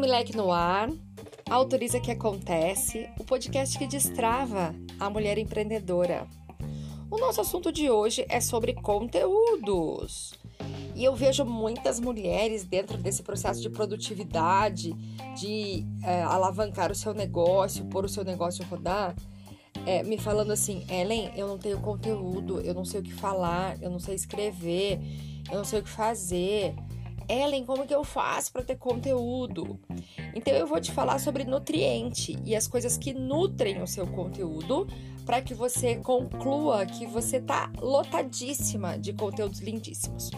Meleque no ar, autoriza que acontece, o podcast que destrava a mulher empreendedora. O nosso assunto de hoje é sobre conteúdos. E eu vejo muitas mulheres dentro desse processo de produtividade, de é, alavancar o seu negócio, pôr o seu negócio rodar, é, me falando assim: Ellen, eu não tenho conteúdo, eu não sei o que falar, eu não sei escrever, eu não sei o que fazer. Ellen, como que eu faço para ter conteúdo? Então eu vou te falar sobre nutriente e as coisas que nutrem o seu conteúdo para que você conclua que você tá lotadíssima de conteúdos lindíssimos.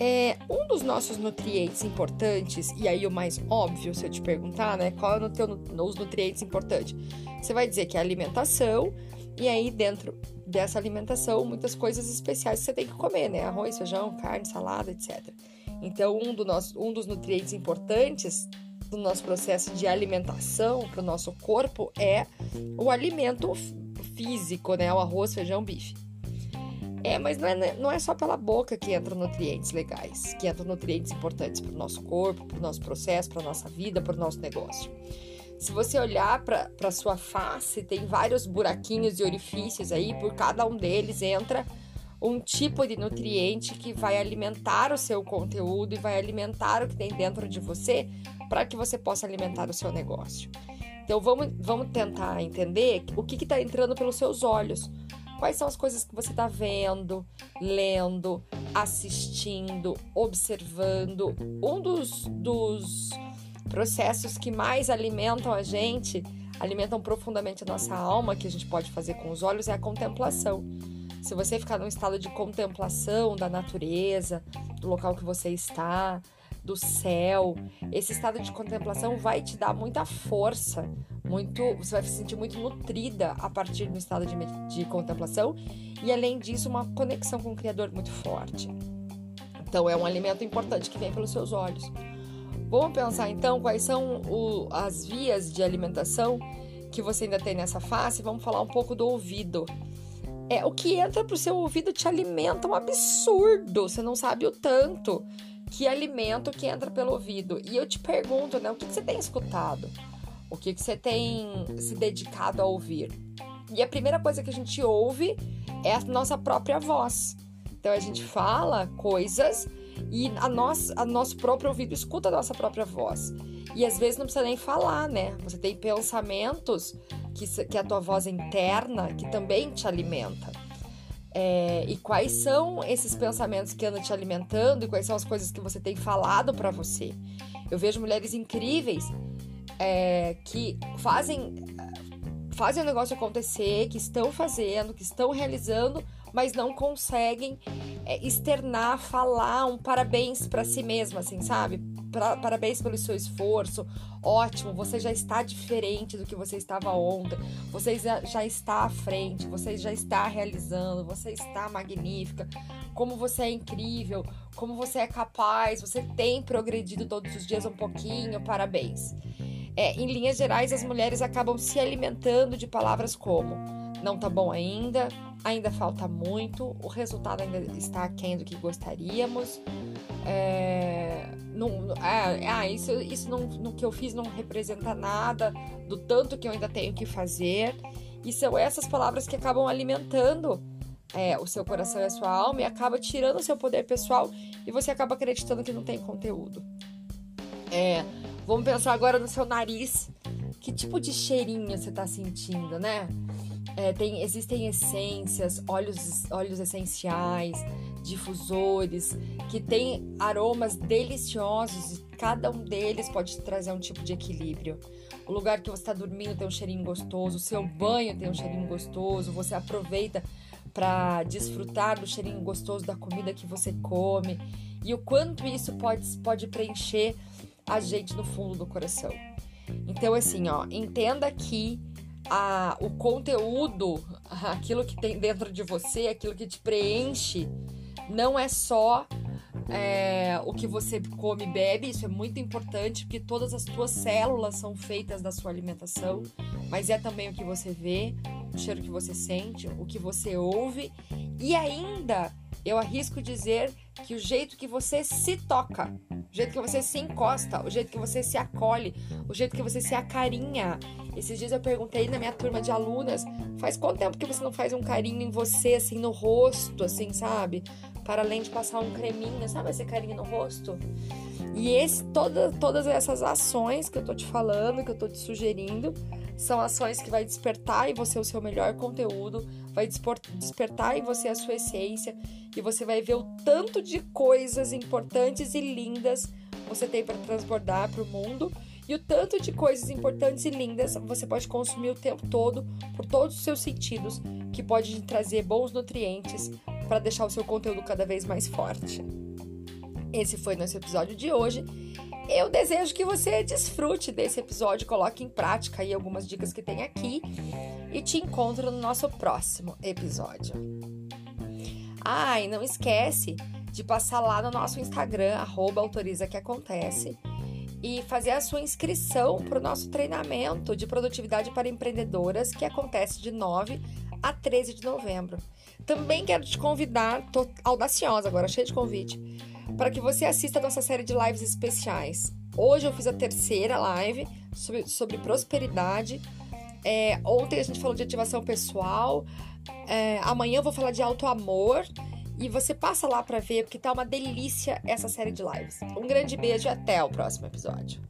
É, um dos nossos nutrientes importantes, e aí o mais óbvio, se eu te perguntar, né, qual é o teu, os nutrientes importantes? Você vai dizer que é alimentação, e aí dentro dessa alimentação, muitas coisas especiais que você tem que comer, né? Arroz, feijão, carne, salada, etc. Então, um, do nosso, um dos nutrientes importantes do nosso processo de alimentação para o nosso corpo é o alimento físico, né? O arroz, feijão, bife. É, mas não é, não é só pela boca que entram nutrientes legais, que entram nutrientes importantes para o nosso corpo, para o nosso processo, para a nossa vida, para o nosso negócio. Se você olhar para a sua face, tem vários buraquinhos e orifícios aí, por cada um deles entra um tipo de nutriente que vai alimentar o seu conteúdo e vai alimentar o que tem dentro de você para que você possa alimentar o seu negócio. Então vamos, vamos tentar entender o que está entrando pelos seus olhos. Quais são as coisas que você está vendo, lendo, assistindo, observando? Um dos, dos processos que mais alimentam a gente, alimentam profundamente a nossa alma, que a gente pode fazer com os olhos, é a contemplação. Se você ficar num estado de contemplação da natureza, do local que você está, do céu, esse estado de contemplação vai te dar muita força, muito, você vai se sentir muito nutrida a partir do estado de, de contemplação e além disso uma conexão com o Criador muito forte. Então é um alimento importante que vem pelos seus olhos. Vamos pensar então quais são o, as vias de alimentação que você ainda tem nessa face. Vamos falar um pouco do ouvido. É, o que entra pro seu ouvido te alimenta um absurdo. Você não sabe o tanto que alimento que entra pelo ouvido. E eu te pergunto, né? O que, que você tem escutado? O que, que você tem se dedicado a ouvir? E a primeira coisa que a gente ouve é a nossa própria voz. Então a gente fala coisas e a nossa, a nosso próprio ouvido escuta a nossa própria voz. E às vezes não precisa nem falar, né? Você tem pensamentos que, que a tua voz interna que também te alimenta. É, e quais são esses pensamentos que andam te alimentando e quais são as coisas que você tem falado para você. Eu vejo mulheres incríveis é, que fazem fazem o negócio acontecer, que estão fazendo, que estão realizando, mas não conseguem é, externar, falar um parabéns para si mesma, assim, sabe? Pra, parabéns pelo seu esforço, ótimo, você já está diferente do que você estava ontem, você já, está à frente, você já está realizando, você está magnífica, como você é incrível, como você é capaz, você tem progredido todos os dias um pouquinho, parabéns. É, em linhas gerais, as mulheres acabam se alimentando de palavras como não tá bom ainda, ainda falta muito, o resultado ainda está aquém do que gostaríamos. É, não, é, ah, isso, isso não, no que eu fiz não representa nada do tanto que eu ainda tenho que fazer. E são essas palavras que acabam alimentando é, o seu coração e a sua alma e acaba tirando o seu poder pessoal e você acaba acreditando que não tem conteúdo. É, Vamos pensar agora no seu nariz. Que tipo de cheirinho você está sentindo, né? É, tem, existem essências, óleos, óleos essenciais, difusores, que têm aromas deliciosos e cada um deles pode trazer um tipo de equilíbrio. O lugar que você está dormindo tem um cheirinho gostoso, o seu banho tem um cheirinho gostoso, você aproveita para desfrutar do cheirinho gostoso da comida que você come e o quanto isso pode, pode preencher a gente no fundo do coração. Então, assim, ó, entenda que a, o conteúdo, aquilo que tem dentro de você, aquilo que te preenche, não é só é, o que você come e bebe, isso é muito importante, porque todas as tuas células são feitas da sua alimentação, mas é também o que você vê, o cheiro que você sente, o que você ouve, e ainda eu arrisco dizer que o jeito que você se toca o jeito que você se encosta, o jeito que você se acolhe, o jeito que você se acarinha. Esses dias eu perguntei na minha turma de alunas, faz quanto tempo que você não faz um carinho em você, assim, no rosto, assim, sabe? Para além de passar um creminho, sabe esse carinho no rosto? E esse, toda, todas essas ações que eu tô te falando, que eu tô te sugerindo, são ações que vai despertar em você o seu melhor conteúdo, vai despertar em você a sua essência e você vai ver o tanto de coisas importantes e lindas você tem para transbordar para o mundo e o tanto de coisas importantes e lindas você pode consumir o tempo todo por todos os seus sentidos, que pode trazer bons nutrientes para deixar o seu conteúdo cada vez mais forte. Esse foi nosso episódio de hoje. Eu desejo que você desfrute desse episódio, coloque em prática aí algumas dicas que tem aqui e te encontro no nosso próximo episódio. Ah, e não esquece de passar lá no nosso Instagram, arroba autoriza que acontece, e fazer a sua inscrição para o nosso treinamento de produtividade para empreendedoras, que acontece de 9 a 13 de novembro. Também quero te convidar, tô audaciosa agora, cheia de convite, para que você assista a nossa série de lives especiais. Hoje eu fiz a terceira live sobre, sobre prosperidade. É, ontem a gente falou de ativação pessoal. É, amanhã eu vou falar de auto amor. E você passa lá para ver, porque tá uma delícia essa série de lives. Um grande beijo e até o próximo episódio.